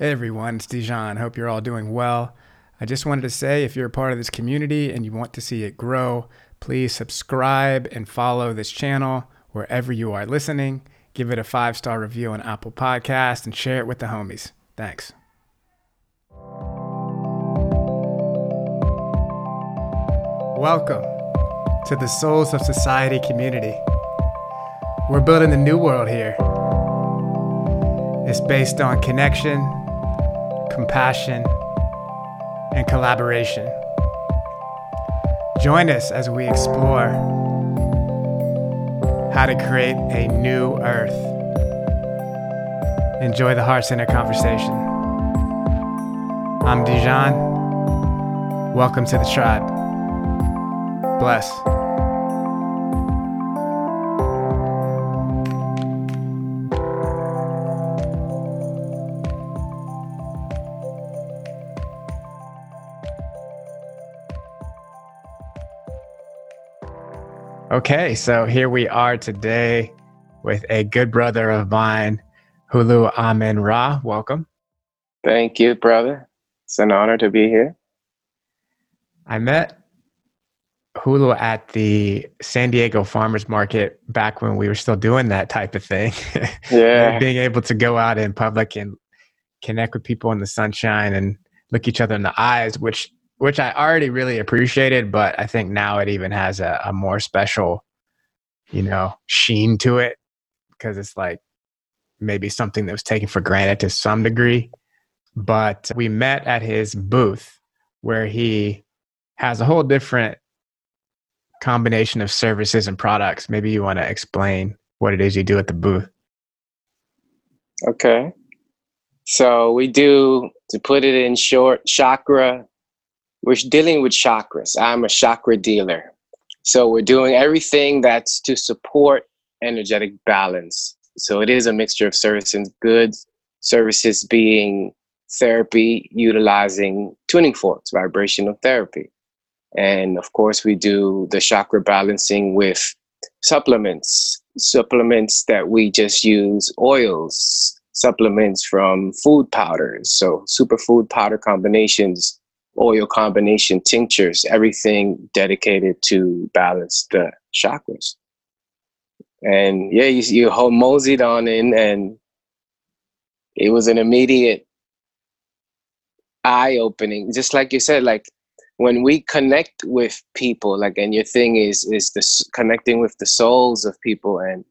Hey everyone, it's Dijon. Hope you're all doing well. I just wanted to say if you're a part of this community and you want to see it grow, please subscribe and follow this channel wherever you are listening. Give it a five star review on Apple Podcast and share it with the homies. Thanks. Welcome to the Souls of Society community. We're building the new world here. It's based on connection, compassion, and collaboration. Join us as we explore how to create a new earth. Enjoy the heart Center conversation. I'm Dijon. Welcome to the tribe. Bless. Okay, so here we are today with a good brother of mine, Hulu Amen Ra. Welcome. Thank you, brother. It's an honor to be here. I met Hulu at the San Diego Farmers Market back when we were still doing that type of thing. Yeah. Being able to go out in public and connect with people in the sunshine and look each other in the eyes, which which I already really appreciated, but I think now it even has a, a more special, you know, sheen to it because it's like maybe something that was taken for granted to some degree. But we met at his booth where he has a whole different combination of services and products. Maybe you want to explain what it is you do at the booth. Okay. So we do, to put it in short, chakra we're dealing with chakras. I'm a chakra dealer. So we're doing everything that's to support energetic balance. So it is a mixture of services, goods, services being therapy, utilizing tuning forks, vibrational therapy. And of course, we do the chakra balancing with supplements, supplements that we just use, oils, supplements from food powders. So superfood powder combinations oil combination tinctures, everything dedicated to balance the chakras. And yeah, you, you moseyed on in, and it was an immediate eye opening. Just like you said, like when we connect with people, like, and your thing is is this connecting with the souls of people, and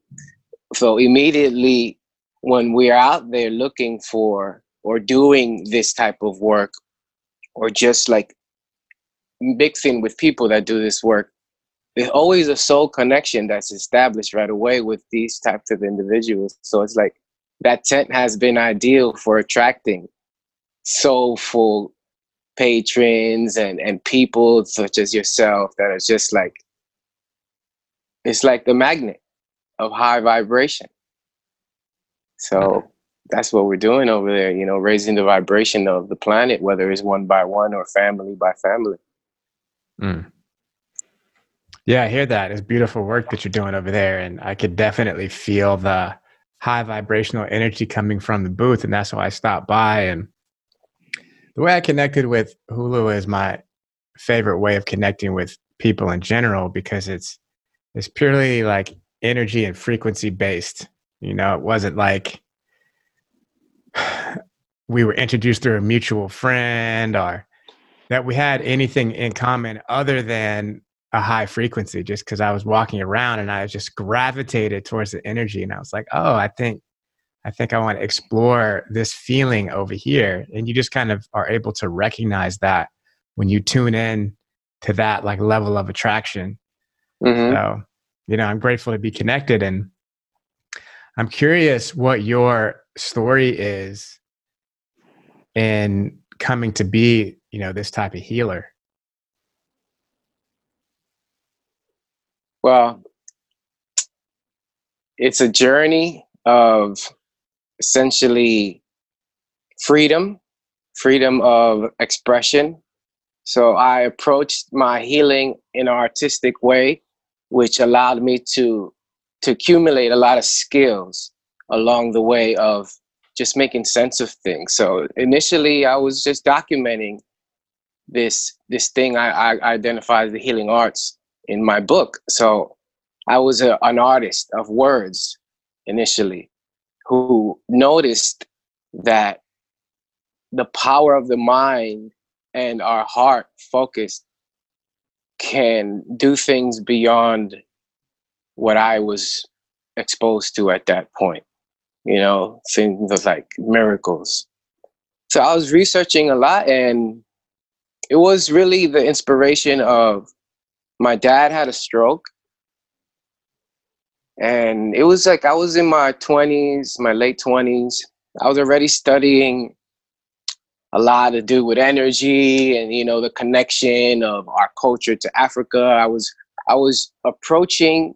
so immediately when we're out there looking for or doing this type of work or just like mixing with people that do this work there's always a soul connection that's established right away with these types of individuals. So it's like that tent has been ideal for attracting soulful patrons and and people such as yourself that are just like it's like the magnet of high vibration. So that's what we're doing over there, you know, raising the vibration of the planet, whether it's one by one or family by family. Mm. Yeah, I hear that. It's beautiful work that you're doing over there. And I could definitely feel the high vibrational energy coming from the booth. And that's why I stopped by. And the way I connected with Hulu is my favorite way of connecting with people in general because it's it's purely like energy and frequency based. You know, it wasn't like we were introduced through a mutual friend or that we had anything in common other than a high frequency just because I was walking around and I just gravitated towards the energy and I was like, oh, I think I think I want to explore this feeling over here. And you just kind of are able to recognize that when you tune in to that like level of attraction. Mm-hmm. So, you know, I'm grateful to be connected and I'm curious what your story is in coming to be, you know, this type of healer? Well, it's a journey of essentially freedom, freedom of expression. So I approached my healing in an artistic way, which allowed me to to accumulate a lot of skills along the way of just making sense of things. So initially, I was just documenting this this thing I, I identified as the healing arts in my book. So I was a, an artist of words initially, who noticed that the power of the mind and our heart focused can do things beyond what I was exposed to at that point. You know, things like miracles. So I was researching a lot, and it was really the inspiration of my dad had a stroke. And it was like I was in my 20s, my late 20s. I was already studying a lot to do with energy and you know the connection of our culture to Africa. I was I was approaching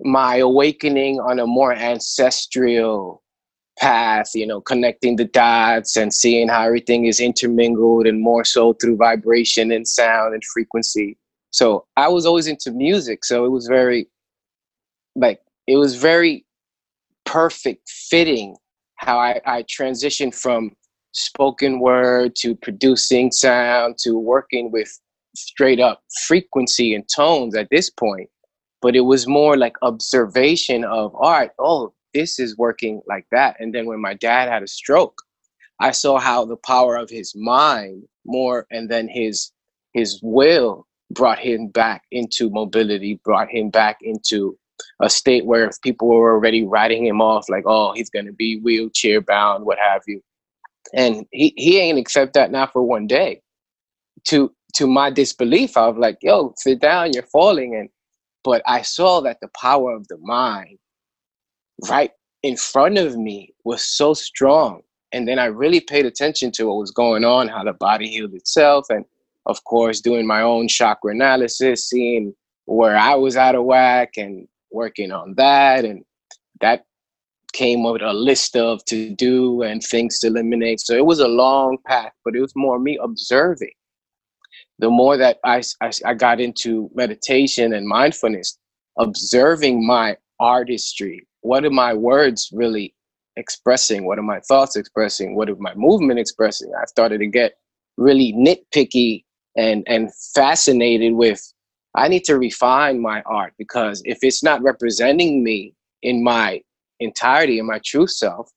my awakening on a more ancestral path, you know, connecting the dots and seeing how everything is intermingled and more so through vibration and sound and frequency. So I was always into music. So it was very, like, it was very perfect fitting how I, I transitioned from spoken word to producing sound to working with straight up frequency and tones at this point but it was more like observation of right oh this is working like that. And then when my dad had a stroke i saw how the power of his mind more and then his his will brought him back into mobility brought him back into a state where people were already writing him off like oh he's going to be wheelchair bound what have you. And he, he ain't accept that not for one day. To to my disbelief i was like yo sit down you're falling and but I saw that the power of the mind right in front of me was so strong. And then I really paid attention to what was going on, how the body healed itself, and of course, doing my own chakra analysis, seeing where I was out of whack and working on that. And that came with a list of to do and things to eliminate. So it was a long path, but it was more me observing the more that I, I, I got into meditation and mindfulness, observing my artistry, what are my words really expressing? What are my thoughts expressing? What are my movement expressing? I started to get really nitpicky and and fascinated with I need to refine my art because if it's not representing me in my entirety, in my true self,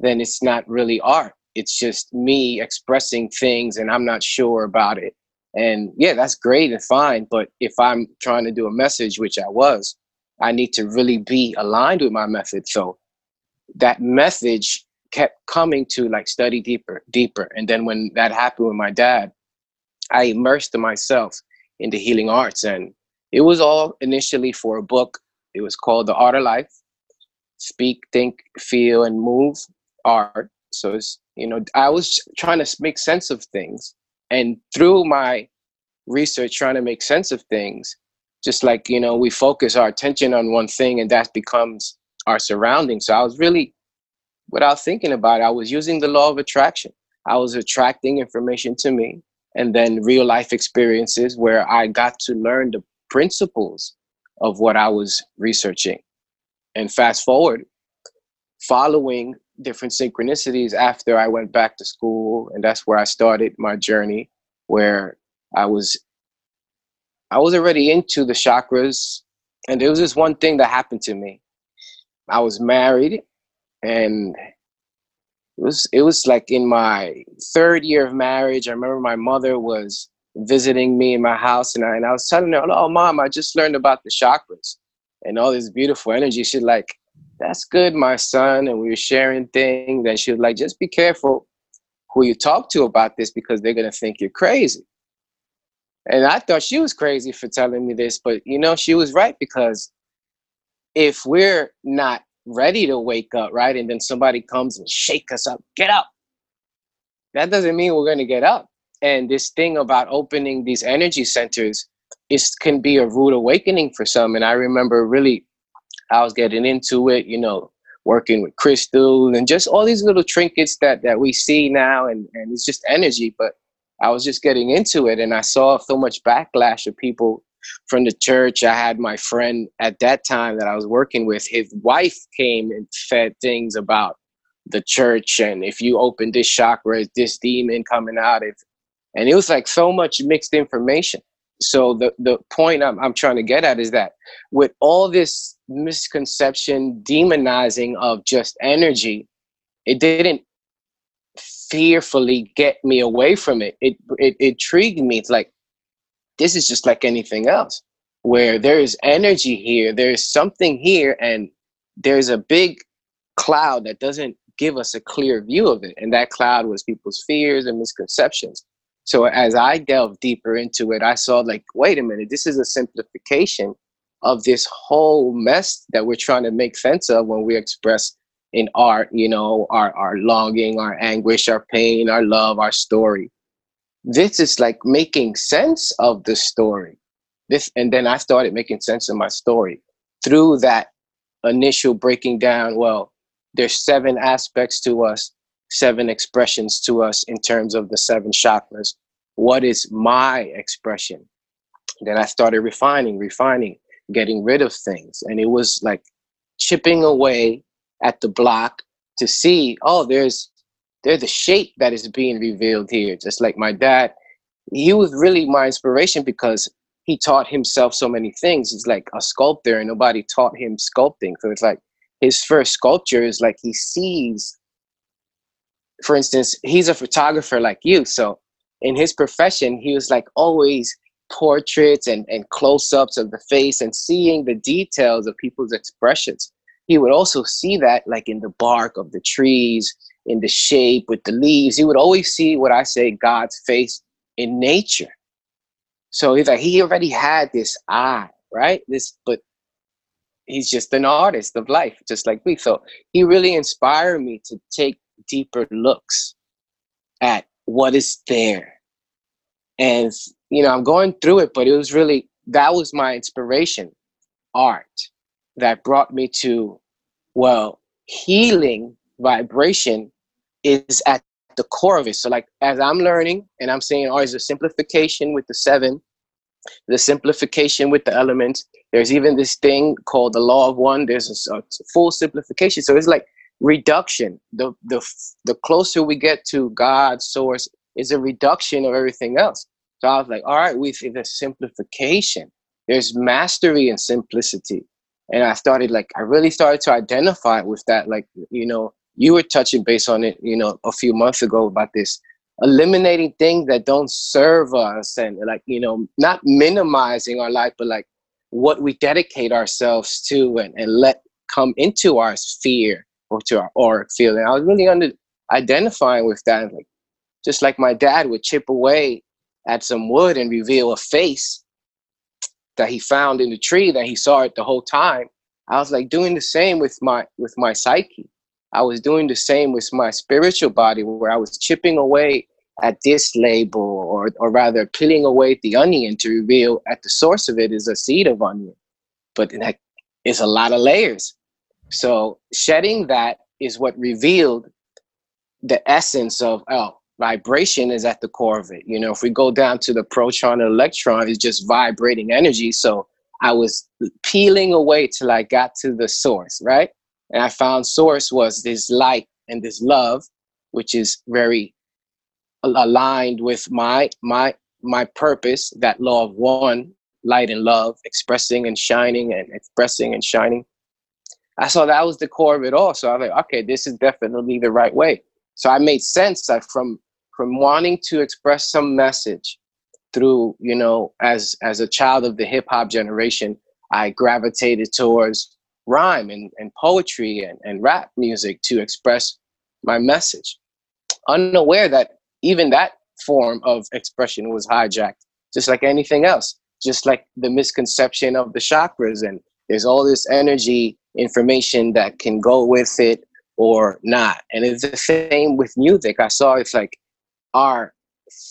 then it's not really art. It's just me expressing things and I'm not sure about it. And yeah, that's great and fine. But if I'm trying to do a message, which I was, I need to really be aligned with my method. So that message kept coming to like study deeper, deeper. And then when that happened with my dad, I immersed myself in the healing arts. And it was all initially for a book. It was called The Art of Life Speak, Think, Feel, and Move Art. So it's, you know, I was trying to make sense of things and through my research trying to make sense of things just like you know we focus our attention on one thing and that becomes our surroundings. So i was really without thinking about it i was using the law of attraction. I was attracting information to me and then real life experiences where i got to learn the principles of what i was researching. And fast forward following different synchronicities after I went back to school, and that's where I started my journey, where I was I was already into the chakras, and there was this one thing that happened to me. I was married, and it was it was like in my third year of marriage. I remember my mother was visiting me in my house, and I and I was telling her, "Oh, mom, I just learned about the chakras and all this beautiful energy." She's like, that's good, my son. And we were sharing things. And she was like, just be careful who you talk to about this because they're going to think you're crazy. And I thought she was crazy for telling me this, but you know, she was right because if we're not ready to wake up, right, and then somebody comes and shake us up, get up. That doesn't mean we're going to get up. And this thing about opening these energy centers is can be a rude awakening for some. And I remember really I was getting into it, you know, working with crystal and just all these little trinkets that that we see now and, and it's just energy. But I was just getting into it and I saw so much backlash of people from the church. I had my friend at that time that I was working with, his wife came and said things about the church and if you open this chakra is this demon coming out if and it was like so much mixed information so the the point I'm, I'm trying to get at is that with all this misconception demonizing of just energy it didn't fearfully get me away from it. It it, intrigued me. It's like this is just like anything else where there is energy here there's something here and there's a big cloud that doesn't give us a clear view of it. And that cloud was people's fears and misconceptions. So as I delved deeper into it, I saw like, wait a minute, this is a simplification of this whole mess that we're trying to make sense of when we express in art, you know, our, our longing, our anguish, our pain, our love, our story. This is like making sense of the story. This and then I started making sense of my story through that initial breaking down. Well, there's seven aspects to us seven expressions to us in terms of the seven chakras. What is my expression? Then I started refining, refining, getting rid of things. And it was like chipping away at the block to see, oh, there's there's the shape that is being revealed here. Just like my dad, he was really my inspiration because he taught himself so many things. He's like a sculptor and nobody taught him sculpting. So it's like his first sculpture is like he sees for instance, he's a photographer like you. So in his profession, he was like always portraits and, and close ups of the face and seeing the details of people's expressions. He would also see that like in the bark of the trees, in the shape with the leaves. He would always see what I say God's face in nature. So he's like, he already had this eye, right? This, but he's just an artist of life, just like me. So he really inspired me to take deeper looks at what is there. And, you know, I'm going through it, but it was really, that was my inspiration art that brought me to, well, healing vibration is at the core of it. So, like, as I'm learning and I'm saying, oh, there's a simplification with the seven, the simplification with the elements. There's even this thing called the law of one. There's a, a full simplification. So it's like reduction. The the the closer we get to God's source is a reduction of everything else. So I was like, all right, we see the simplification. There's mastery in simplicity. And I started like I really started to identify with that. Like, you know, you were touching base on it, you know, a few months ago about this eliminating things that don't serve us and like, you know, not minimizing our life, but like what we dedicate ourselves to and, and let come into our sphere or to our auric field. And I was really under identifying with that. Like just like my dad would chip away at some wood and reveal a face that he found in the tree that he saw it the whole time. I was like doing the same with my with my psyche. I was doing the same with my spiritual body where I was chipping away at this label or or rather peeling away the onion to reveal at the source of it is a seed of onion. But that is a lot of layers. So shedding that is what revealed the essence of oh vibration is at the core of it. You know, if we go down to the proton and electron, it's just vibrating energy. So I was peeling away till I got to the source, right? And I found source was this light and this love, which is very aligned with my my my purpose, that law of one, light and love, expressing and shining and expressing and shining. I saw that was the core of it all. So I was like, okay, this is definitely the right way. So I made sense from from wanting to express some message through, you know, as as a child of the hip hop generation, I gravitated towards rhyme and, and poetry and, and rap music to express my message. Unaware that even that form of expression was hijacked, just like anything else, just like the misconception of the chakras and there's all this energy information that can go with it or not. And it's the same with music. I saw it's like our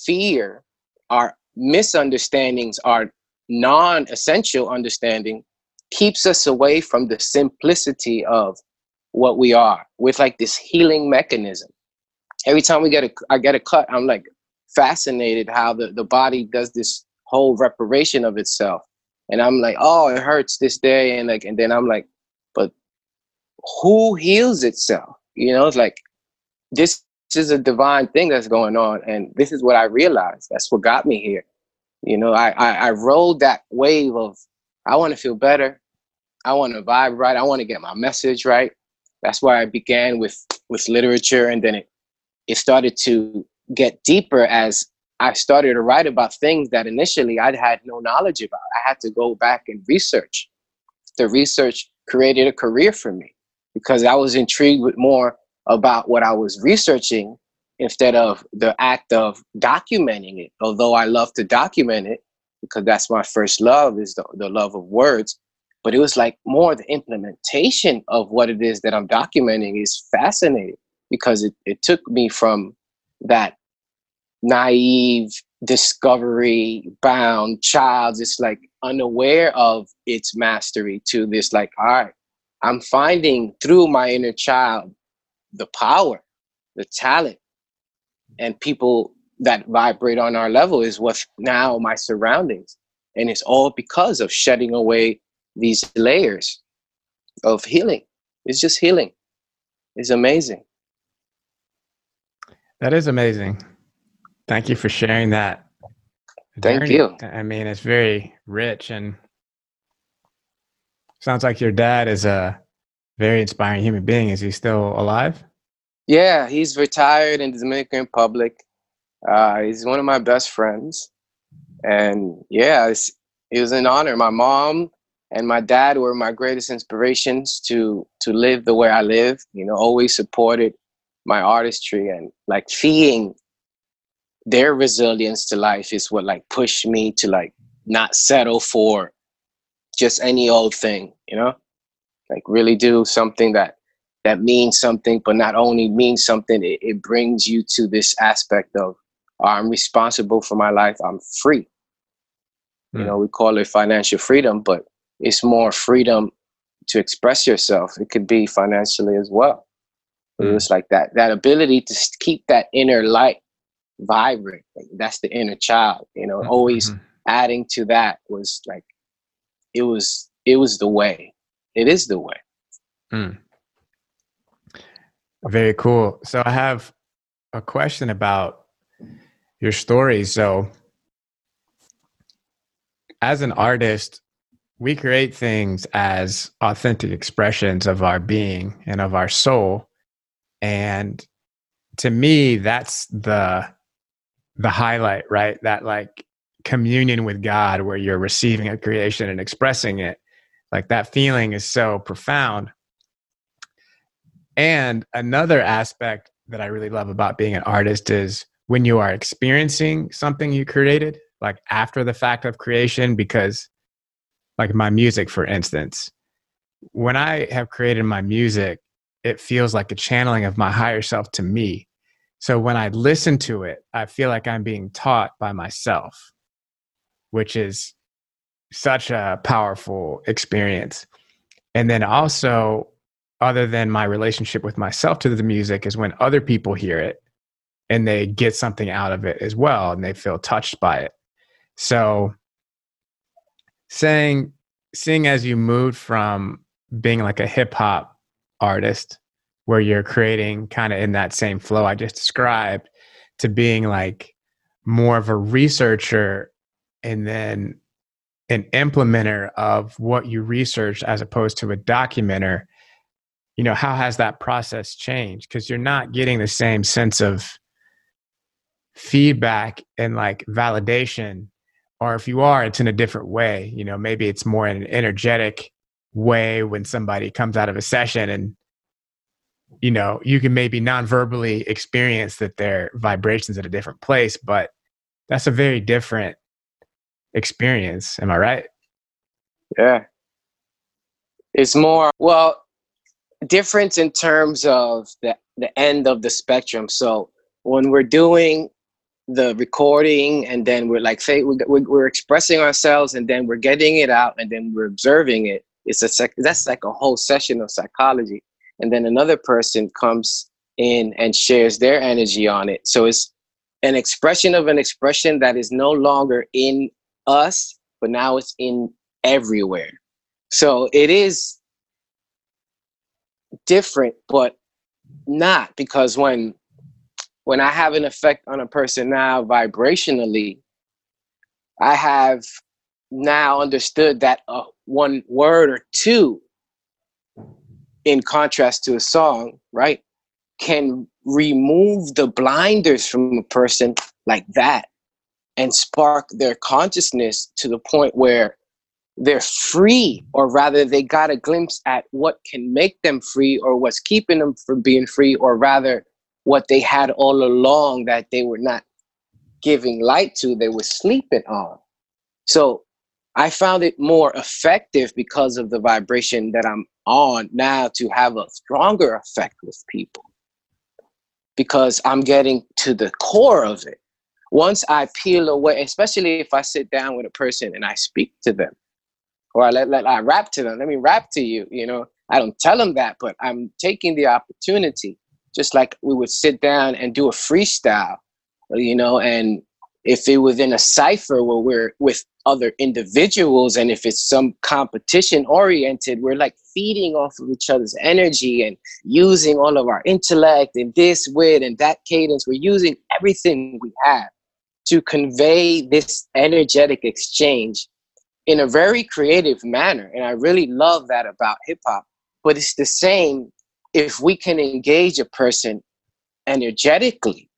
fear, our misunderstandings, our non essential understanding keeps us away from the simplicity of what we are with like this healing mechanism. Every time we get a I get a cut, I'm like fascinated how the, the body does this whole reparation of itself and I'm like, oh, it hurts this day, and like, and then I'm like, but who heals itself? You know, it's like this is a divine thing that's going on, and this is what I realized. That's what got me here. You know, I I, I rode that wave of I want to feel better. I want to vibe right. I want to get my message right. That's why I began with with literature, and then it it started to get deeper as I started to write about things that initially I had no knowledge about. I had to go back and research. The research created a career for me because I was intrigued with more about what I was researching instead of the act of documenting it. Although I love to document it because that's my first love is the, the love of words. But it was like more the implementation of what it is that I'm documenting is fascinating because it, it took me from that naive discovery bound child just like unaware of its mastery to this like all right i'm finding through my inner child the power the talent and people that vibrate on our level is what's now my surroundings and it's all because of shedding away these layers of healing it's just healing it's amazing that is amazing Thank you for sharing that. Thank journey. you. I mean, it's very rich and sounds like your dad is a very inspiring human being. Is he still alive? Yeah, he's retired in the Dominican Republic. Uh, he's one of my best friends. And yeah, it was an honor. My mom and my dad were my greatest inspirations to to live the way I live. You know, always supported my artistry and like seeing their resilience to life is what like pushed me to like not settle for just any old thing, you know? Like really do something that that means something, but not only means something, it, it brings you to this aspect of I'm responsible for my life, I'm free. Mm. You know, we call it financial freedom, but it's more freedom to express yourself. It could be financially as well. Mm. It's like that that ability to keep that inner light vibrant. Like that's the inner child, you know, mm-hmm. always adding to that was like it was it was the way. It is the way. Mm. Very cool. So I have a question about your story. So as an artist, we create things as authentic expressions of our being and of our soul. And to me, that's the the highlight, right? That like communion with God where you're receiving a creation and expressing it. Like that feeling is so profound. And another aspect that I really love about being an artist is when you are experiencing something you created, like after the fact of creation, because like my music, for instance, when I have created my music, it feels like a channeling of my higher self to me. So when I listen to it, I feel like I'm being taught by myself, which is such a powerful experience. And then also, other than my relationship with myself to the music, is when other people hear it and they get something out of it as well and they feel touched by it. So, saying, seeing as you moved from being like a hip hop artist where you're creating kind of in that same flow I just described to being like more of a researcher and then an implementer of what you research as opposed to a documenter you know how has that process changed? Because you're not getting the same sense of feedback and like validation or if you are it's in a different way. You know maybe it's more in an energetic way when somebody comes out of a session and you know you can maybe non-verbally experience that their vibrations at a different place but that's a very different experience. Am i right? Yeah. It's more well different in terms of the, the end of the spectrum. So when we're doing the recording and then we're like say we're, we're expressing ourselves and then we're getting it out and then we're observing it it's a sec- that's like a whole session of psychology. And then another person comes in and shares their energy on it. So it's an expression of an expression that is no longer in us but now it's in everywhere. So it is different but not because when when I have an effect on a person now vibrationally, I have now understood that uh, one word or two, in contrast to a song, right, can remove the blinders from a person like that and spark their consciousness to the point where they're free, or rather, they got a glimpse at what can make them free or what's keeping them from being free, or rather, what they had all along that they were not giving light to, they were sleeping on. So I found it more effective because of the vibration that I'm on now to have a stronger effect with people because I'm getting to the core of it. Once I peel away, especially if I sit down with a person and I speak to them, or I let, let I rap to them, let me rap to you, you know, I don't tell them that, but I'm taking the opportunity just like we would sit down and do a freestyle, you know, and if it was in a cipher where we're with other individuals and if it's some competition oriented, we're like feeding off of each other's energy and using all of our intellect and this wit and that cadence. We're using everything we have to convey this energetic exchange in a very creative manner. And I really love that about hip hop. But it's the same if we can engage a person energetically,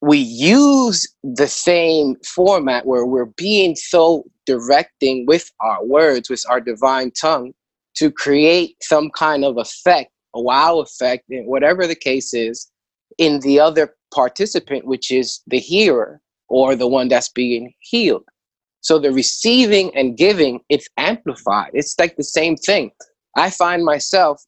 we use the same format where we're being so directing with our words, with our divine tongue, to create some kind of effect, a wow effect, whatever the case is, in the other participant, which is the hearer or the one that's being healed. So the receiving and giving, it's amplified. It's like the same thing. I find myself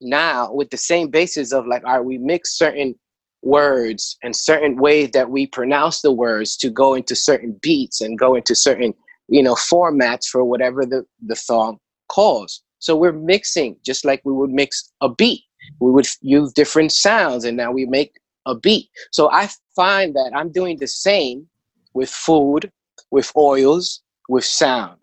now with the same basis of like, all right, we mix certain words and certain ways that we pronounce the words to go into certain beats and go into certain, you know, formats for whatever the, the song calls. So we're mixing just like we would mix a beat. We would use different sounds and now we make a beat. So I find that I'm doing the same with food, with oils, with sound.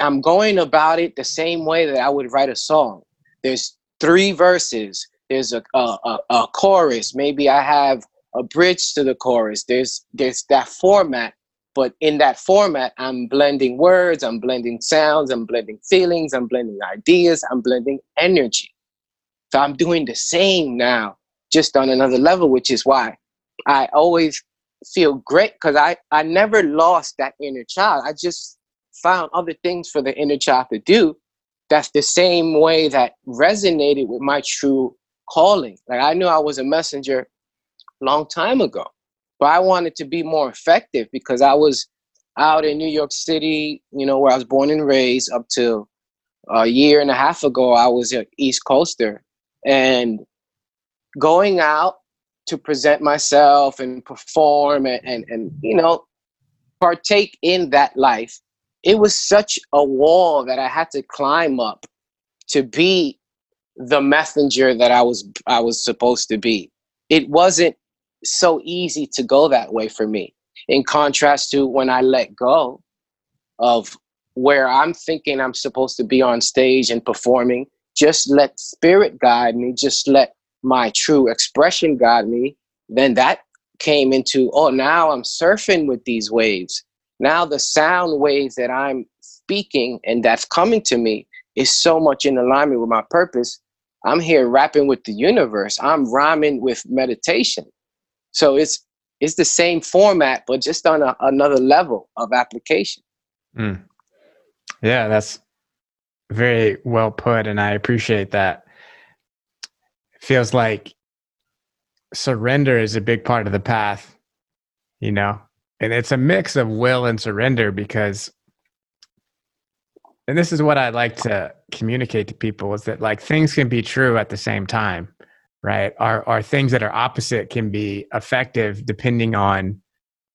I'm going about it the same way that I would write a song. There's three verses. There's a, a, a, a chorus. Maybe I have a bridge to the chorus. There's there's that format, but in that format, I'm blending words, I'm blending sounds, I'm blending feelings, I'm blending ideas, I'm blending energy. So I'm doing the same now, just on another level, which is why I always feel great because I, I never lost that inner child. I just found other things for the inner child to do that's the same way that resonated with my true calling. Like I knew I was a messenger long time ago, but I wanted to be more effective because I was out in New York City, you know, where I was born and raised up to a year and a half ago, I was an East Coaster. And going out to present myself and perform and, and, and you know, partake in that life it was such a wall that I had to climb up to be the messenger that I was I was supposed to be. It wasn't so easy to go that way for me. In contrast to when I let go of where I'm thinking I'm supposed to be on stage and performing, just let spirit guide me, just let my true expression got me, then that came into, oh, now I'm surfing with these waves now the sound waves that I'm speaking and that's coming to me is so much in alignment with my purpose. I'm here rapping with the universe. I'm rhyming with meditation. So it's it's the same format, but just on a, another level of application. Mm. Yeah, that's very well put, and I appreciate that. Feels like surrender is a big part of the path. You know, and it's a mix of will and surrender because and this is what i like to communicate to people is that like things can be true at the same time right Are are things that are opposite can be effective depending on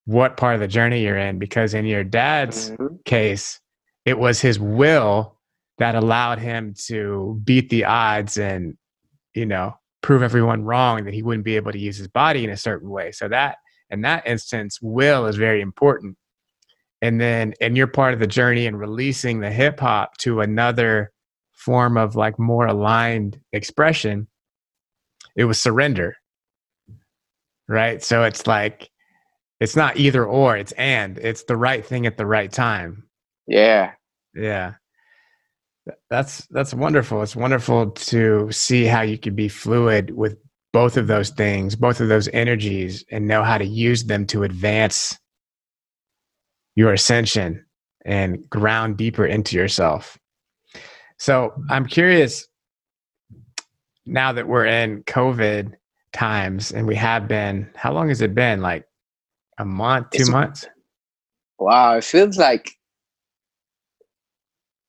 what part of the journey you're in because in your dad's mm-hmm. case it was his will that allowed him to beat the odds and you know prove everyone wrong that he wouldn't be able to use his body in a certain way so that in that instance, will is very important. And then, and you're part of the journey in releasing the hip hop to another form of like more aligned expression. it was surrender. Right? So it's like it's not either or, it's and. It's the right thing at the right time. Yeah. Yeah. That's that's wonderful. It's wonderful to see how you can be fluid with both of those things, both of those energies and know how to use them to advance your ascension and ground deeper into yourself. So, I'm curious now that we're in COVID times and we have been, how long has it been? Like a month, two It's- months? Wow. It feels like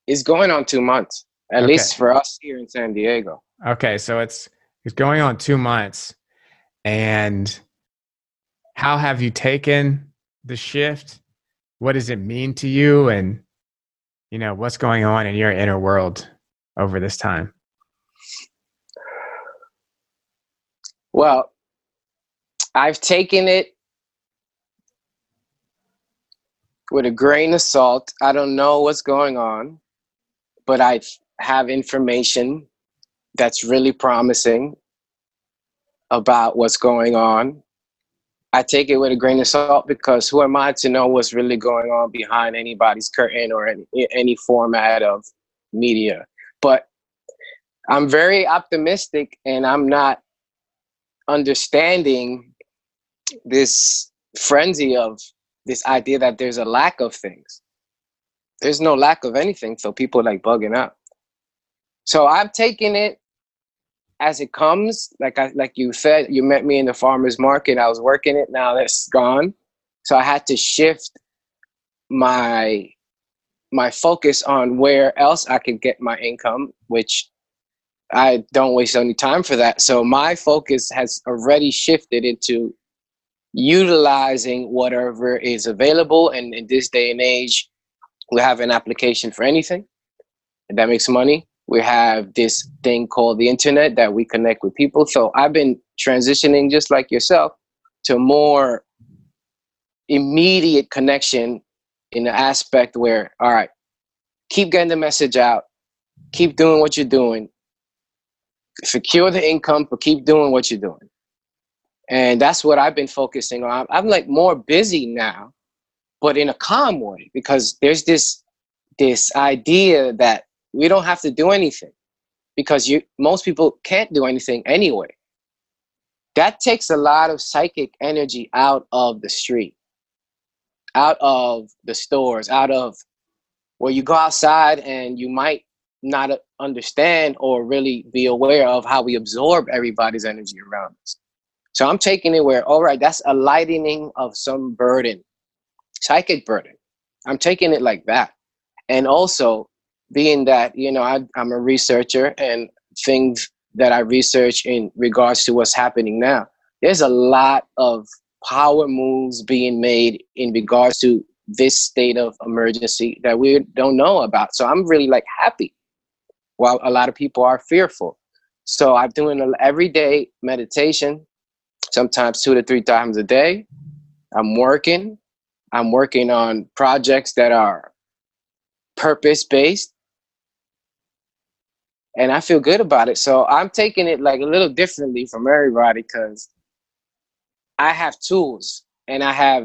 it's going on two months, at Okay. least for us here in San Diego. Okay, so it's it's going on two months, and how have you taken the shift? What does it mean to you, and you know what's going on in your inner world over this time? Well, I've taken it with a grain of salt. I don't know what's going on, but I have information that's really promising about what's going on. I take it with a grain of salt because who am I to know what's really going on behind anybody's curtain or any, any format of media? But I'm very optimistic and I'm not understanding this frenzy of this idea that there's a lack of things. There's no lack of anything, so people like bugging out. So I'm taking it as it comes. Like I like you said, you met me in the farmers market. I was working it. Now that's gone. So I had to shift my my focus on where else I could get my income, which I don't waste any time for that. So my focus has already shifted into utilizing whatever is available. And in this day and age, we have an application for anything that makes money. We have this thing called the internet that we connect with people. So I've been transitioning just like yourself to more immediate connection in the aspect where, all right, keep getting the message out, keep doing what you're doing, secure the income, but keep doing what you're doing. And that's what I've been focusing on. I'm, like more busy now, but in a calm way because there's this this idea that we don't have to do anything because you most people can't do anything anyway. That takes a lot of psychic energy out of the street, out of the stores, out of where you go outside and you might not understand or really be aware of how we absorb everybody's energy around us. So I'm taking it where, all right, that's a lightening of some burden, psychic burden. I'm taking it like that. And also, being that, you know, I, I'm a researcher and things that I research in regards to what's happening now, there's a lot of power moves being made in regards to this state of emergency that we don't know about. So I'm really like happy while a lot of people are fearful. So I'm doing an everyday meditation, sometimes two to three times a day. I'm working. I'm working on projects that are purpose based. And I feel good about it. So I'm taking it like a little differently from everybody because I have tools and I have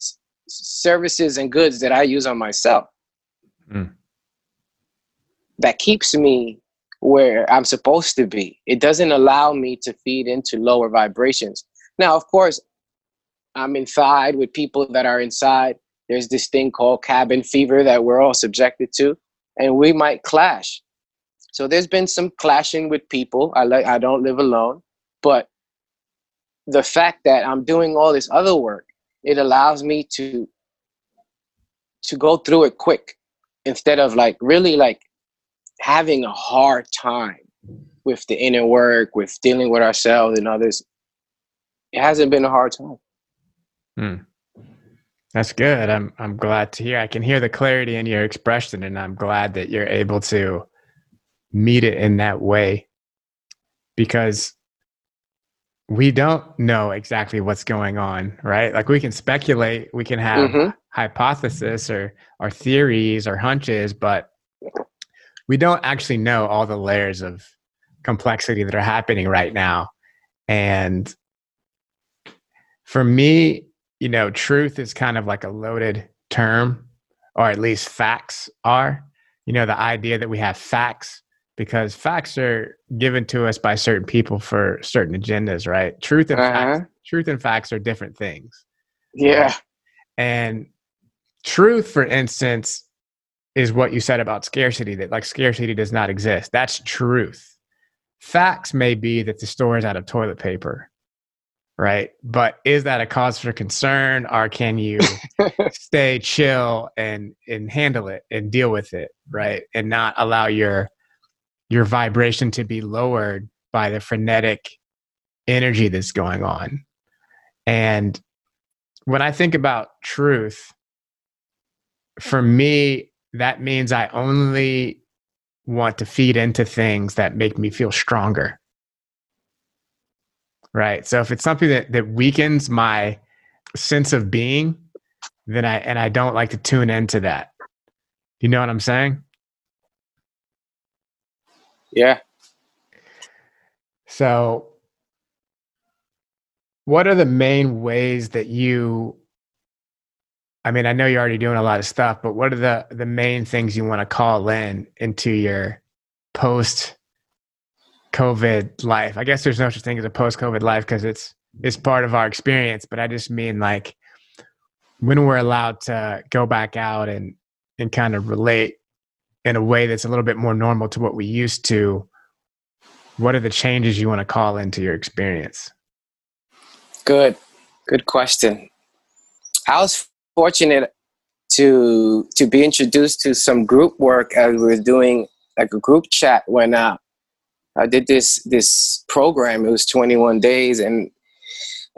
s- services and goods that I use on myself Mm. that keeps me where I'm supposed to be. It doesn't allow me to feed into lower vibrations. Now, of course, I'm inside with people that are inside. There's this thing called cabin fever that we're all subjected to, and we might clash. So there's been some clashing with people. I like I don't live alone, but the fact that I'm doing all this other work, it allows me to to go through it quick instead of like really like having a hard time with the inner work, with dealing with ourselves and others. It hasn't been a hard time. Hmm. That's good. I'm I'm glad to hear. I can hear the clarity in your expression, and I'm glad that you're able to meet it in that way because we don't know exactly what's going on, right? Like we can speculate, we can have Mhm. hypothesis or or theories or hunches, but we don't actually know all the layers of complexity that are happening right now. And for me, you know, truth is kind of like a loaded term, or at least facts are. You know, the idea that we have facts because facts are given to us by certain people for certain agendas, right? Truth and uh-huh. facts, truth and facts are different things. Yeah. And truth, for instance, is what you said about scarcity that like scarcity does not exist. That's truth. Facts may be that the store is out of toilet paper, right? But is that a cause for concern or can you stay chill and and handle it and deal with it, right? And not allow your your vibration to be lowered by the frenetic energy that's going on. And when I think about truth, for me, that means I only want to feed into things that make me feel stronger. Right. So if it's something that, that weakens my sense of being, then I and I don't like to tune into that. You know what I'm saying? Yeah. So, what are the main ways that you? I mean, I know you're already doing a lot of stuff, but what are the the main things you want to call in into your post COVID life? I guess there's no such thing as a post COVID life because it's it's part of our experience. But I just mean like when we're allowed to go back out and and kind of relate in a way that's a little bit more normal to what we used to, what are the changes you want to call into your experience? Good, good question. I was fortunate to to be introduced to some group work as we were doing like a group chat when uh, I did this this program. It was 21 days, and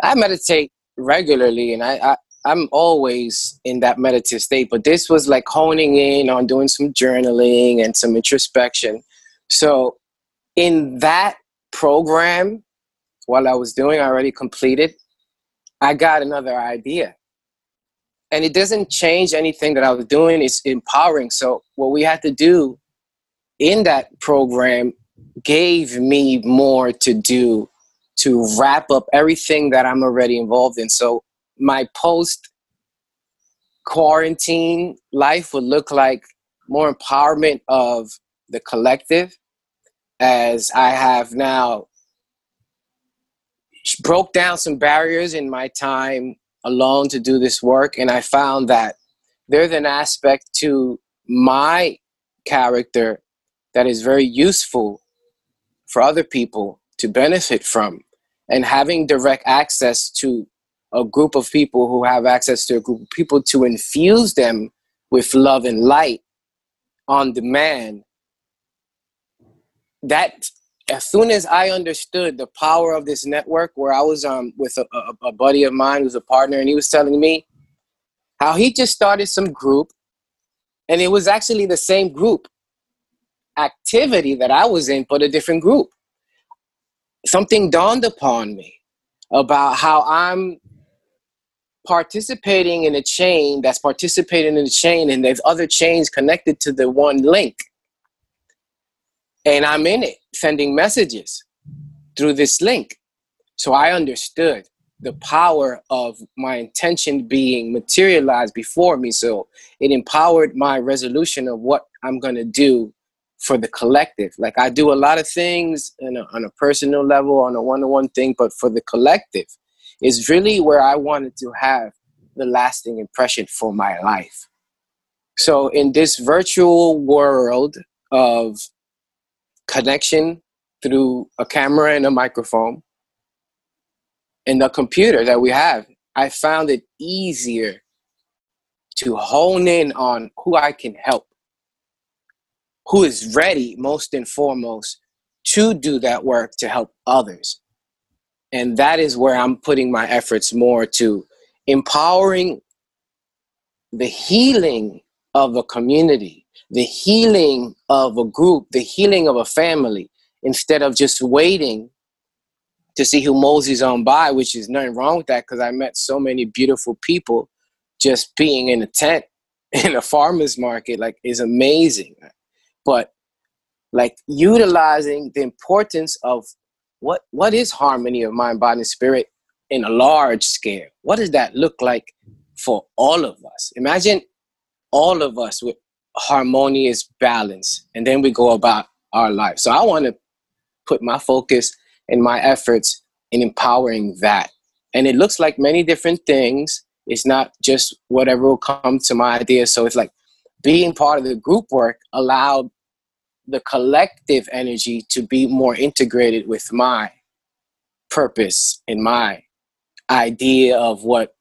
I meditate regularly, and I, I I'm always in that meditative state, but this was like honing in on doing some journaling and some introspection. So, in that program, while I was doing, I already completed, I got another idea. And it doesn't change anything that I was doing, it's empowering. So, what we had to do in that program gave me more to do to wrap up everything that I'm already involved in. So, my post quarantine life would look like more empowerment of the collective as I have now broke down some barriers in my time alone to do this work and I found that there's an aspect to my character that is very useful for other people to benefit from. And having direct access to a group of people who have access to a group of people to infuse them with love and light on demand that as soon as i understood the power of this network where i was um, with a, a, a buddy of mine who's a partner and he was telling me how he just started some group and it was actually the same group activity that i was in but a different group. Something dawned upon me about how i'm participating in a chain that's participating in a chain and there's other chains connected to the one link. And i'm in it sending messages through this link. So i understood the power of my intention being materialized before me. So it empowered my resolution of what i'm going to do for the collective like i do a lot of things a, on a personal level on a one-on-one thing but for the collective is really where I wanted to have the lasting impression for my life. So, in this virtual world of connection through a camera and a microphone and the computer that we have, I found it easier to hone in on who I can help, who is ready, most and foremost, to do that work to help others. And that is where i'm putting my efforts more to empowering the healing of a community the healing of a group the healing of a family instead of just waiting to see who moseys on by which is nothing wrong with that because i met so many beautiful people. Just being in a tent in a farmer's market like is amazing but like utilizing the importance of what what is harmony of mind, body, and spirit in a large scale? What does that look like for all of us? Imagine all of us with harmonious balance, and then we go about our life. So I want to put my focus and my efforts in empowering that. And it looks like many different things. It's not just whatever will come to my idea. So it's like being part of the group work allowed the collective energy to be more integrated with my purpose and my idea of what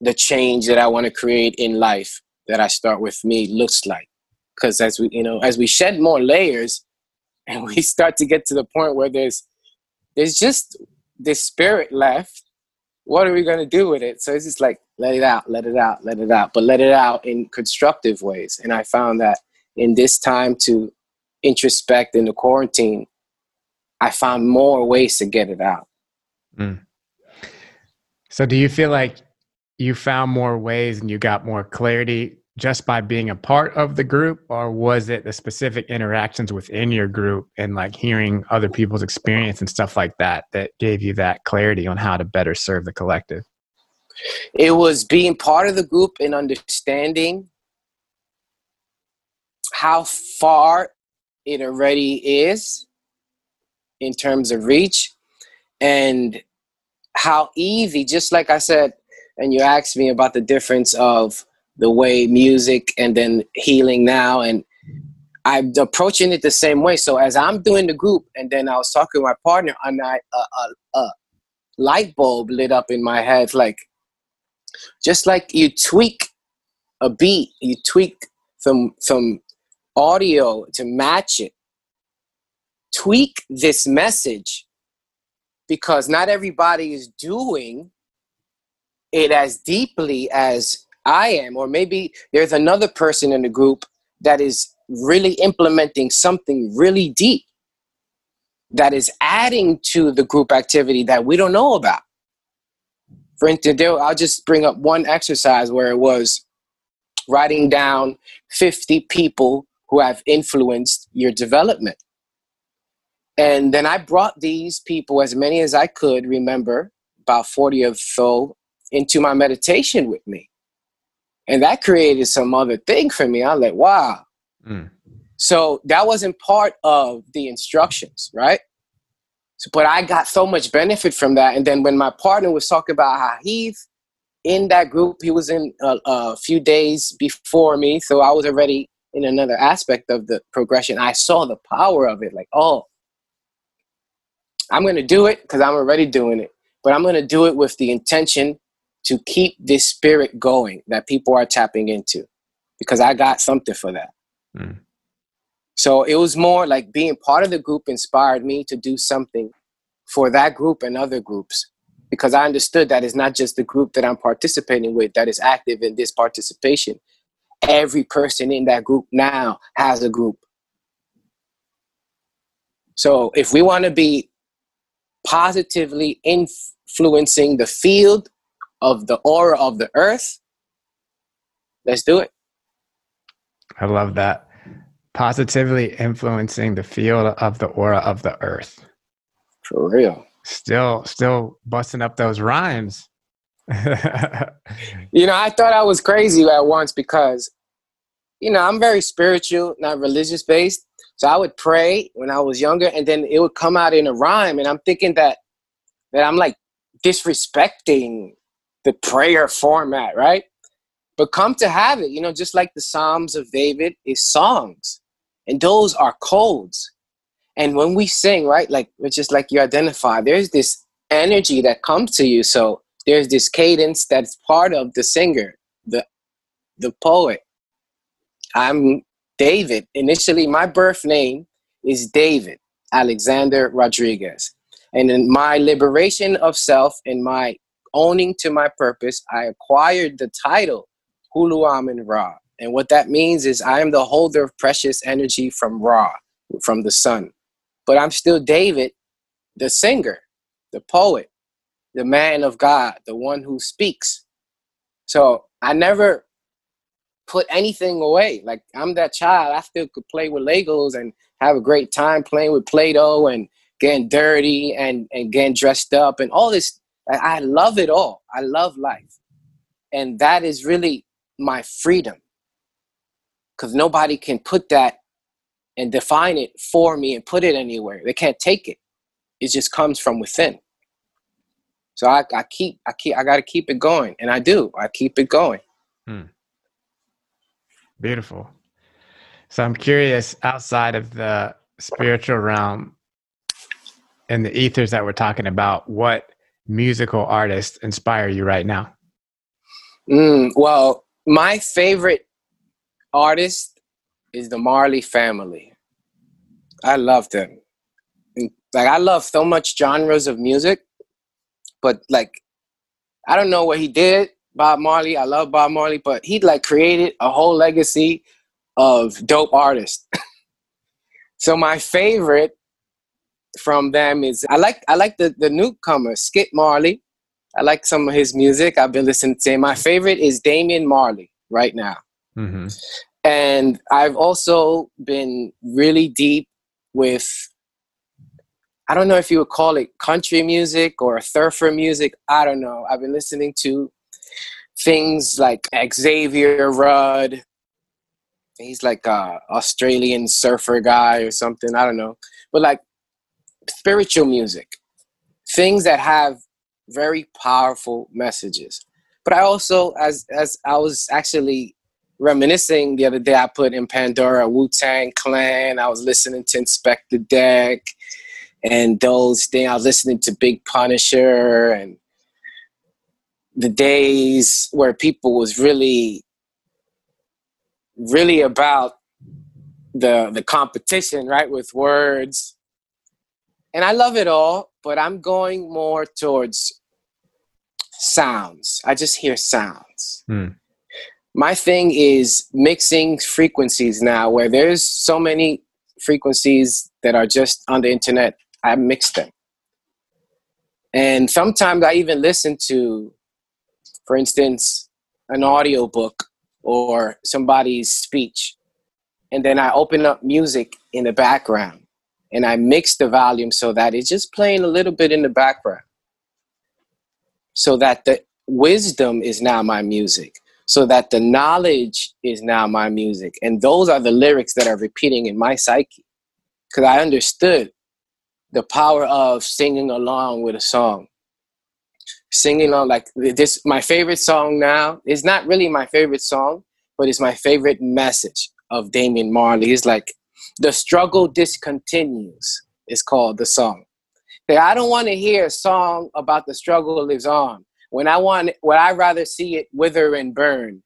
the change that I want to create in life that I start with me looks like. Because as we, you know, as we shed more layers and we start to get to the point where there's there's just this spirit left, what are we gonna do with it? So it's just like let it out, let it out, let it out, but let it out in constructive ways. And I found that in this time to introspect in the quarantine, I found more ways to get it out. Mm. So, do you feel like you found more ways and you got more clarity just by being a part of the group, or was it the specific interactions within your group and like hearing other people's experience and stuff like that that gave you that clarity on how to better serve the collective? It was being part of the group and understanding how far it already is in terms of reach and how easy, just like I said, and you asked me about the difference of the way music and then healing now and I'm approaching it the same way. So as I'm doing the group, and then I was talking to my partner, and I a, light bulb lit up in my head, like just like you tweak a beat, you tweak some some audio to match it. Tweak this message because not everybody is doing it as deeply as I am, or maybe there's another person in the group that is really implementing something really deep that is adding to the group activity that we don't know about for instance, I'll just bring up one exercise where it was writing down 50 people who have influenced your development. And then I brought these people, as many as I could remember, about 40 or so, into my meditation with me. And that created some other thing for me. I was like, wow. Mm. So that wasn't part of the instructions, right? So, but I got so much benefit from that. And then when my partner was talking about how he's in that group, he was in a, a few days before me. So I was already in another aspect of the progression. I saw the power of it. Like, oh, I'm going to do it because I'm already doing it. But I'm going to do it with the intention to keep this spirit going that people are tapping into because I got something for that. Mm. So it was more like being part of the group inspired me to do something for that group and other groups because I understood that it's not just the group that I'm participating with that is active in this participation. Every person in that group now has a group. So if we want to be positively influencing the field of the aura of the earth, let's do it. I love that positively influencing the field of the aura of the earth. For real. Still, still busting up those rhymes. you know, I thought I was crazy at once because, you know, I'm very spiritual, not religious based. So I would pray when I was younger, and then it would come out in a rhyme, and I'm thinking that that I'm like disrespecting the prayer format, right? But come to have it, you know, just like the Psalms of David is songs. And those are codes. And when we sing, right, like just like you identify, there's this energy that comes to you. So there's this cadence that's part of the singer, the the poet. I'm David. Initially, my birth name is David Alexander Rodriguez. And in my liberation of self and my owning to my purpose, I acquired the title Hulu Amen Ra. And what that means is I am the holder of precious energy from Ra, from the sun. But I'm still David, the singer, the poet, the man of God, the one who speaks. So I never put anything away. Like I'm that child. I still could play with Legos and have a great time playing with Play-Doh and getting dirty and and getting dressed up and all this. I, love it all. I love life, and that is really my freedom because nobody can put that and define it for me and put it anywhere. They can't take it. It just comes from within. So I, I keep, I keep, I got to keep it going, and I do. I keep it going. Hmm. Beautiful. So I'm curious, outside of the spiritual realm and the ethers that we're talking about, what musical artists inspire you right now? Mm, well, my favorite artist is the Marley family. I love them. Like I love so much genres of music, but like I don't know what he did, Bob Marley. I love Bob Marley, but he like created a whole legacy of dope artists. so my favorite from them is I like I like the the newcomer Skip Marley. I like some of his music. I've been listening to him. My favorite is Damian Marley right now. Mm-hmm. And I've also been really deep with I don't know if you would call it country music or surfer music. I don't know. I've been listening to things like Xavier Rudd. He's like a Australian surfer guy or something. I don't know. But like spiritual music, things that have very powerful messages. But I also, as as I was actually reminiscing the other day, I put in Pandora Wu Tang Clan. I was listening to Inspectah Deck and those things. I was listening to Big Punisher and the days where people was really, really about the the competition, right, with words and I love it all, but I'm going more towards sounds. I just hear sounds. Hmm. My thing is mixing frequencies now, where there's so many frequencies that are just on the internet. I mix them. And sometimes I even listen to, for instance, an audio book or somebody's speech. And then I open up music in the background and I mix the volume so that it's just playing a little bit in the background. So that the wisdom is now my music. So that the knowledge is now my music. And those are the lyrics that are repeating in my psyche. Because I understood the power of singing along with a song. Singing along, like this, my favorite song now is not really my favorite song, but it's my favorite message of Damian Marley. It's like, the struggle discontinues is called the song. I don't want to hear a song about the struggle lives on. When I want, when I rather see it wither and burn.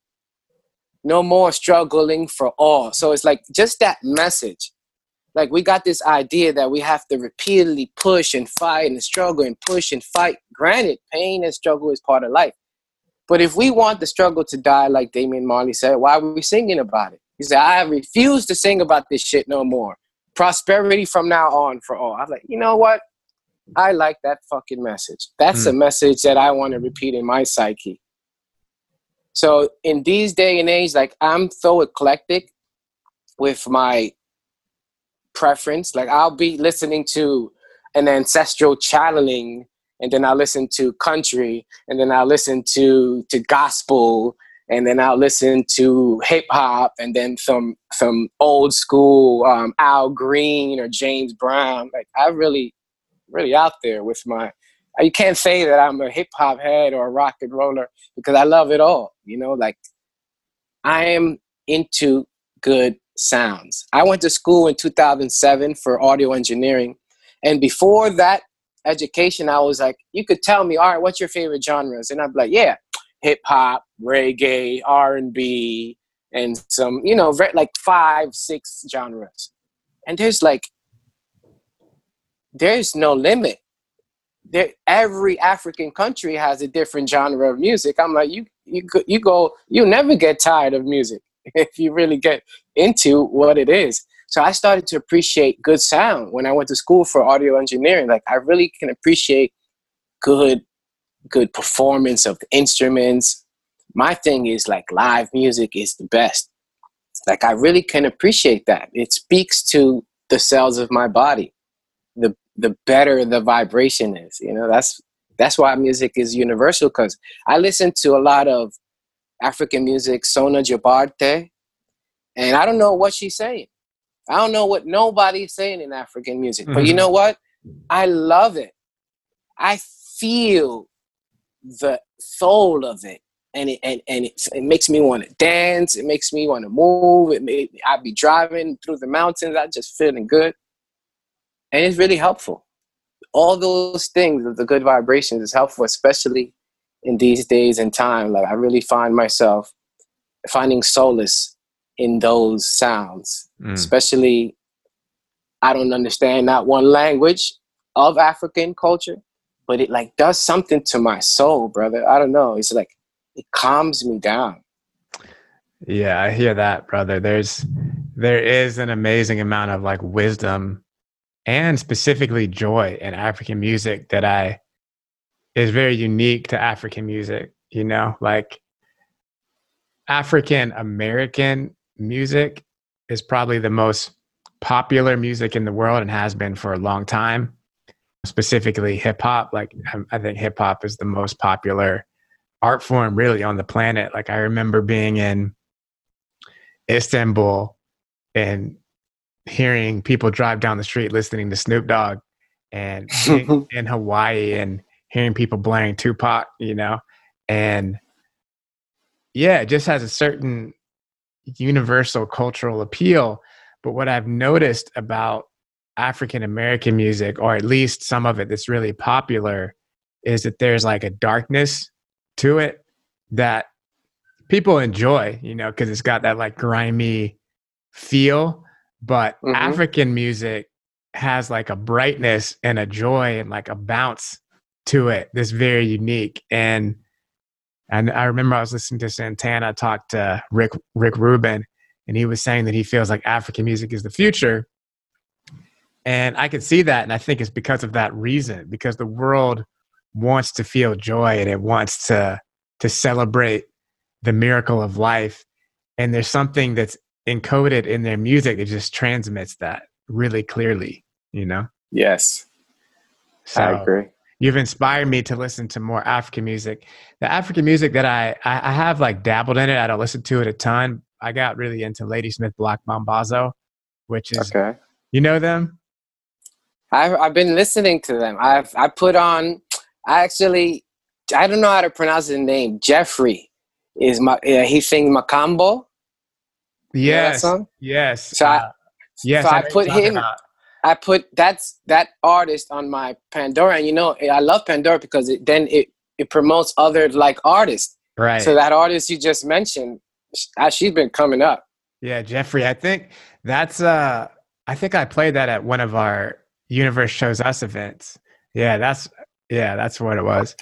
No more struggling for all. So it's like just that message. Like we got this idea that we have to repeatedly push and fight and struggle and push and fight. Granted, pain and struggle is part of life. But if we want the struggle to die, like Damian Marley said, why are we singing about it? He said, I refuse to sing about this shit no more. Prosperity from now on for all. I was like, you know what? I like that fucking message. That's mm. a message that I want to repeat in my psyche. So in these day and age, like I'm so eclectic with my preference. Like I'll be listening to an ancestral channeling and then I'll listen to country and then I'll listen to to gospel and then I'll listen to hip hop and then some some old school um, Al Green or James Brown. Like I really, really out there with my. You can't say that I'm a hip hop head or a rock and roller because I love it all. You know, like I am into good sounds. I went to school in 2007 for audio engineering, and before that education, I was like, you could tell me, all right, what's your favorite genres? And I'd be like, yeah, hip hop, reggae, R and B, and some you know like five, six genres. And there's like there's no limit. There, every African country has a different genre of music. I'm like, you, you, you go, you never get tired of music if you really get into what it is. So I started to appreciate good sound when I went to school for audio engineering. Like I really can appreciate good good performance of the instruments. My thing is like live music is the best. Like I really can appreciate that. It speaks to the cells of my body. The the better the vibration is. You know, that's that's why music is universal. Because I listen to a lot of African music, Sona Jobarteh, and I don't know what she's saying. I don't know what nobody's saying in African music, mm-hmm. but you mm-hmm. know what? I love it. I feel the soul of it and it and, and it, it makes me want to dance it makes me want to move it may, i'd be driving through the mountains i just feeling good. And it's really helpful. All those things of the good vibrations is helpful especially in these days and time. Like i really find myself finding solace in those sounds mm. especially i don't understand not one language of african culture but it like does something to my soul brother. I don't know. It's like it calms me down. Yeah, I hear that, brother. There's there is an amazing amount of like wisdom and specifically joy in African music that I is very unique to African music, you know? Like African American music is probably the most popular music in the world and has been for a long time. Specifically hip hop, like I think hip hop is the most popular art form really on the planet. Like I remember being in Istanbul and hearing people drive down the street listening to Snoop Dogg and in Hawaii and hearing people blaring Tupac, you know, and yeah, it just has a certain universal cultural appeal. But what I've noticed about African American music, or at least some of it that's really popular, is that there's like a darkness to it that people enjoy, you know, because it's got that like grimy feel. But mm-hmm. African music has like a brightness and a joy and like a bounce to it that's very unique. And and I remember I was listening to Santana talk to Rick Rick Rubin, and he was saying that he feels like African music is the future. And I could see that, and I think it's because of that reason, because the world wants to feel joy and it wants to to celebrate the miracle of life. And there's something that's encoded in their music that just transmits that really clearly you know? Yes. So i agree. you've inspired me to listen to more african music. The african music that i i have like dabbled in it. I don't listen to it a ton. I got really into ladysmith black mambazo which is okay. you know them? I've, I've been listening to them. I've i put on I actually, I don't know how to pronounce his name. Jeffrey is my. Yeah, he sings Makambo. Yes. Yes. So uh, I, yes. So I, I put him. About. I put that's that artist on my Pandora, and you know I love Pandora because it, then it it promotes other like artists. Right. So that artist you just mentioned, she's been coming up. Yeah, Geoffrey. I think that's uh I think I played that at one of our Universe Shows Us events. Yeah, that's yeah, that's what it was.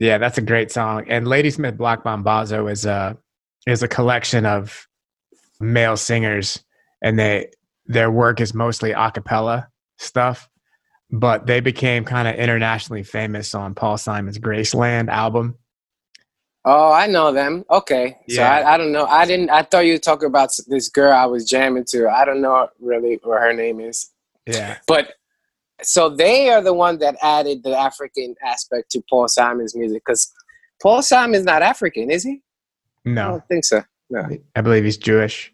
Yeah, that's a great song. And Ladysmith Black Mambazo is a is a collection of male singers, and they their work is mostly a cappella stuff. But they became kind of internationally famous on Paul Simon's Graceland album. Oh, I know them. Okay, yeah. so I, I don't know. I didn't. I thought you were talking about this girl I was jamming to. I don't know really what her name is. Yeah, but so they are the one that added the African aspect to Paul Simon's music because Paul Simon's not African, is he? No, I don't think so. No, I believe he's Jewish.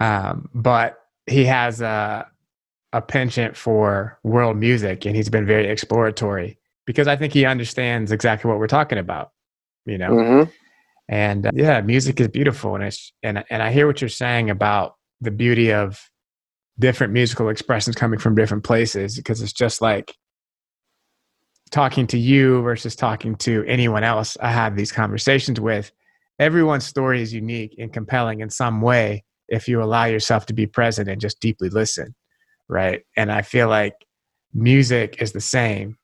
Um, but he has a a penchant for world music, and he's been very exploratory because I think he understands exactly what we're talking about. You know, mm-hmm. and uh, yeah, music is beautiful, and it's and and I hear what you're saying about the beauty of different musical expressions coming from different places because it's just like talking to you versus talking to anyone else I have these conversations with. Everyone's story is unique and compelling in some way if you allow yourself to be present and just deeply listen, right? And I feel like music is the same.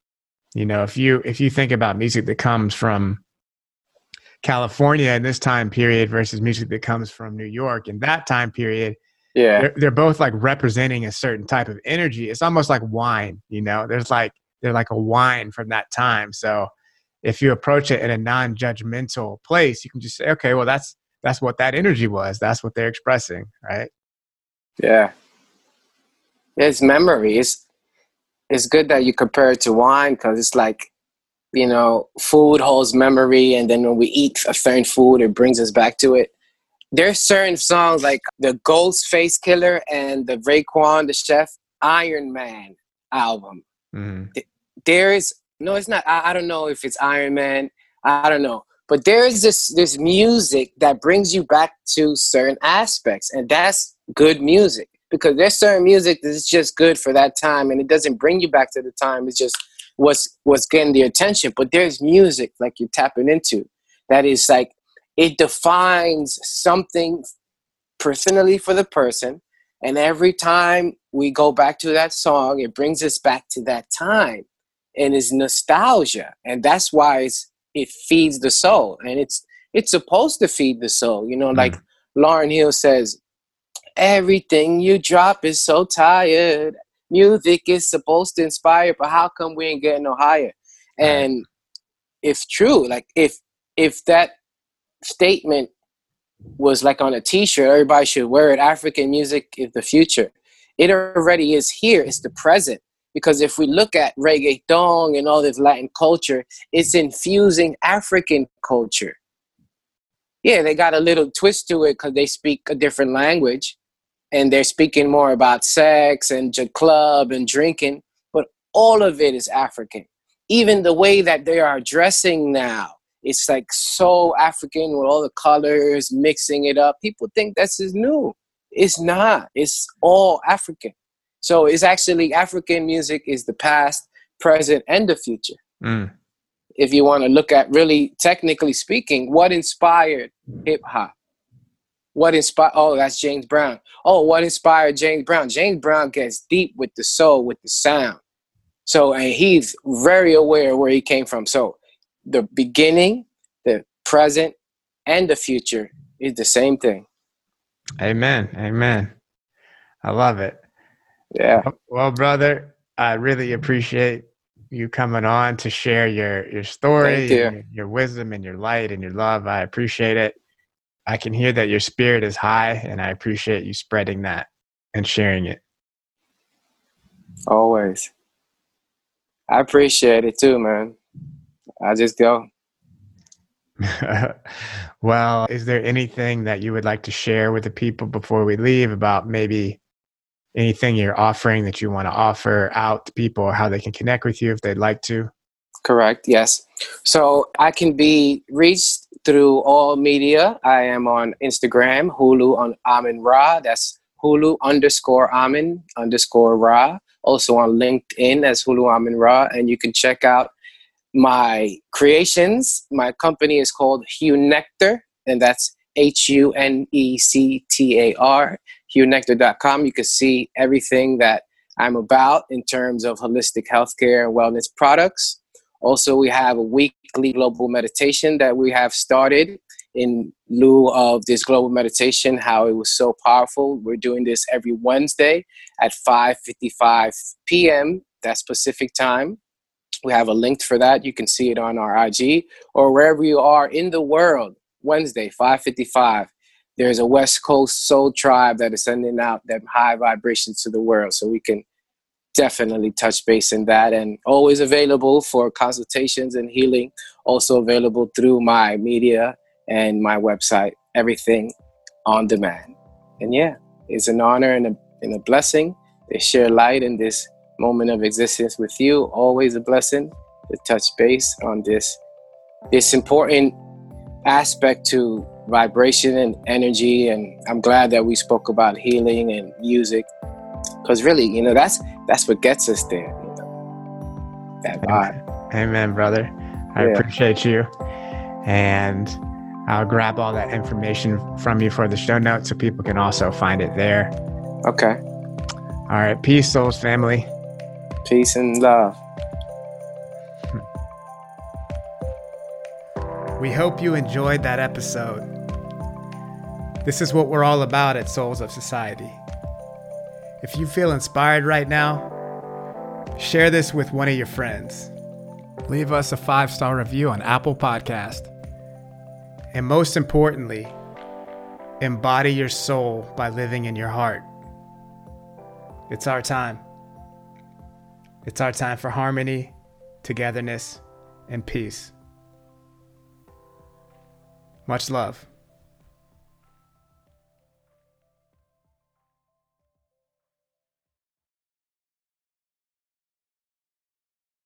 You know, if you if you think about music that comes from California in this time period versus music that comes from New York in that time period, yeah. They're, they're both like representing a certain type of energy. It's almost like wine you know? There's like they're like a wine from that time. So if you approach it in a non-judgmental place you can just say okay well that's that's what that energy was. That's what they're expressing right? Yeah. It's memory. It's it's good that you compare it to wine because it's like you know food holds memory and then when we eat a certain food it brings us back to it there's certain songs like the Ghostface Killah and the Raekwon the Chef Iron Man album. Mm-hmm. There is no, it's not. I, I don't know if it's Iron Man. I don't know, but there is this this music that brings you back to certain aspects, and that's good music because there's certain music that's just good for that time, and it doesn't bring you back to the time. It's just what's what's getting the attention. But there's music like you're tapping into that is like it defines something personally for the person and every time we go back to that song it brings us back to that time and is nostalgia and that's why it's, it feeds the soul and it's it's supposed to feed the soul you know mm. like lauryn hill says everything you drop is so tired. Music is supposed to inspire but how come we ain't getting no higher? And if true like if if that statement was like on a t-shirt everybody should wear it. African music is the future. It already is here. It's the present. Because if we look at reggaeton and all this latin culture it's infusing african culture. Yeah they got a little twist to it because they speak a different language and they're speaking more about sex and club and drinking but all of it is african. Even the way that they are dressing now it's like so African with all the colors, mixing it up. People think this is new. It's not. It's all African. So it's actually African music is the past, present, and the future. Mm. If you want to look at really technically speaking, what inspired hip hop? What inspired? Oh, that's James Brown. Oh, what inspired James Brown? James Brown gets deep with the soul, with the sound. So, and he's very aware where he came from. So, the beginning, the present, and the future is the same thing. Amen. Amen. I love it. Yeah. Oh, well, brother, I really appreciate you coming on to share your your story, you. your, your wisdom, and your light and your love. I appreciate it. I can hear that your spirit is high, and I appreciate you spreading that and sharing it. Always. I appreciate it too, man. I just go. well, is there anything that you would like to share with the people before we leave about maybe anything you're offering that you want to offer out to people or how they can connect with you if they'd like to? Correct, yes. So I can be reached through all media. I am on Instagram, Hulu on Amin Ra. That's Hulu underscore Amin underscore Ra. Also on LinkedIn as Hulu Amin Ra. And you can check out my creations. My company is called Hue Nectar, and that's H U N E C T A R, hunectar.com. You can see everything that I'm about in terms of holistic healthcare and wellness products. Also, we have a weekly global meditation that we have started in lieu of this global meditation, how it was so powerful. We're doing this every Wednesday at 5:55 p.m. That's Pacific time. We have a link for that. You can see it on our IG or wherever you are in the world. Wednesday, 555. There's a West Coast soul tribe that is sending out them high vibrations to the world. So we can definitely touch base in that and always available for consultations and healing. Also available through my media and my website, everything on demand. And yeah, it's an honor and a, and a blessing to share light in this moment of existence with you. Always a blessing to touch base on this this important aspect to vibration and energy. And I'm glad that we spoke about healing and music, because really, you know, that's that's what gets us there. You know, that vibe. Amen, brother. I yeah. appreciate you, and I'll grab all that information from you for the show notes so people can also find it there. Okay. All right. Peace, souls, family. Peace and love. We hope you enjoyed that episode. This is what we're all about at Souls of Society. If you feel inspired right now, share this with one of your friends. Leave us a five star review on Apple Podcast. And most importantly, embody your soul by living in your heart. It's our time. It's our time for harmony, togetherness, and peace. Much love.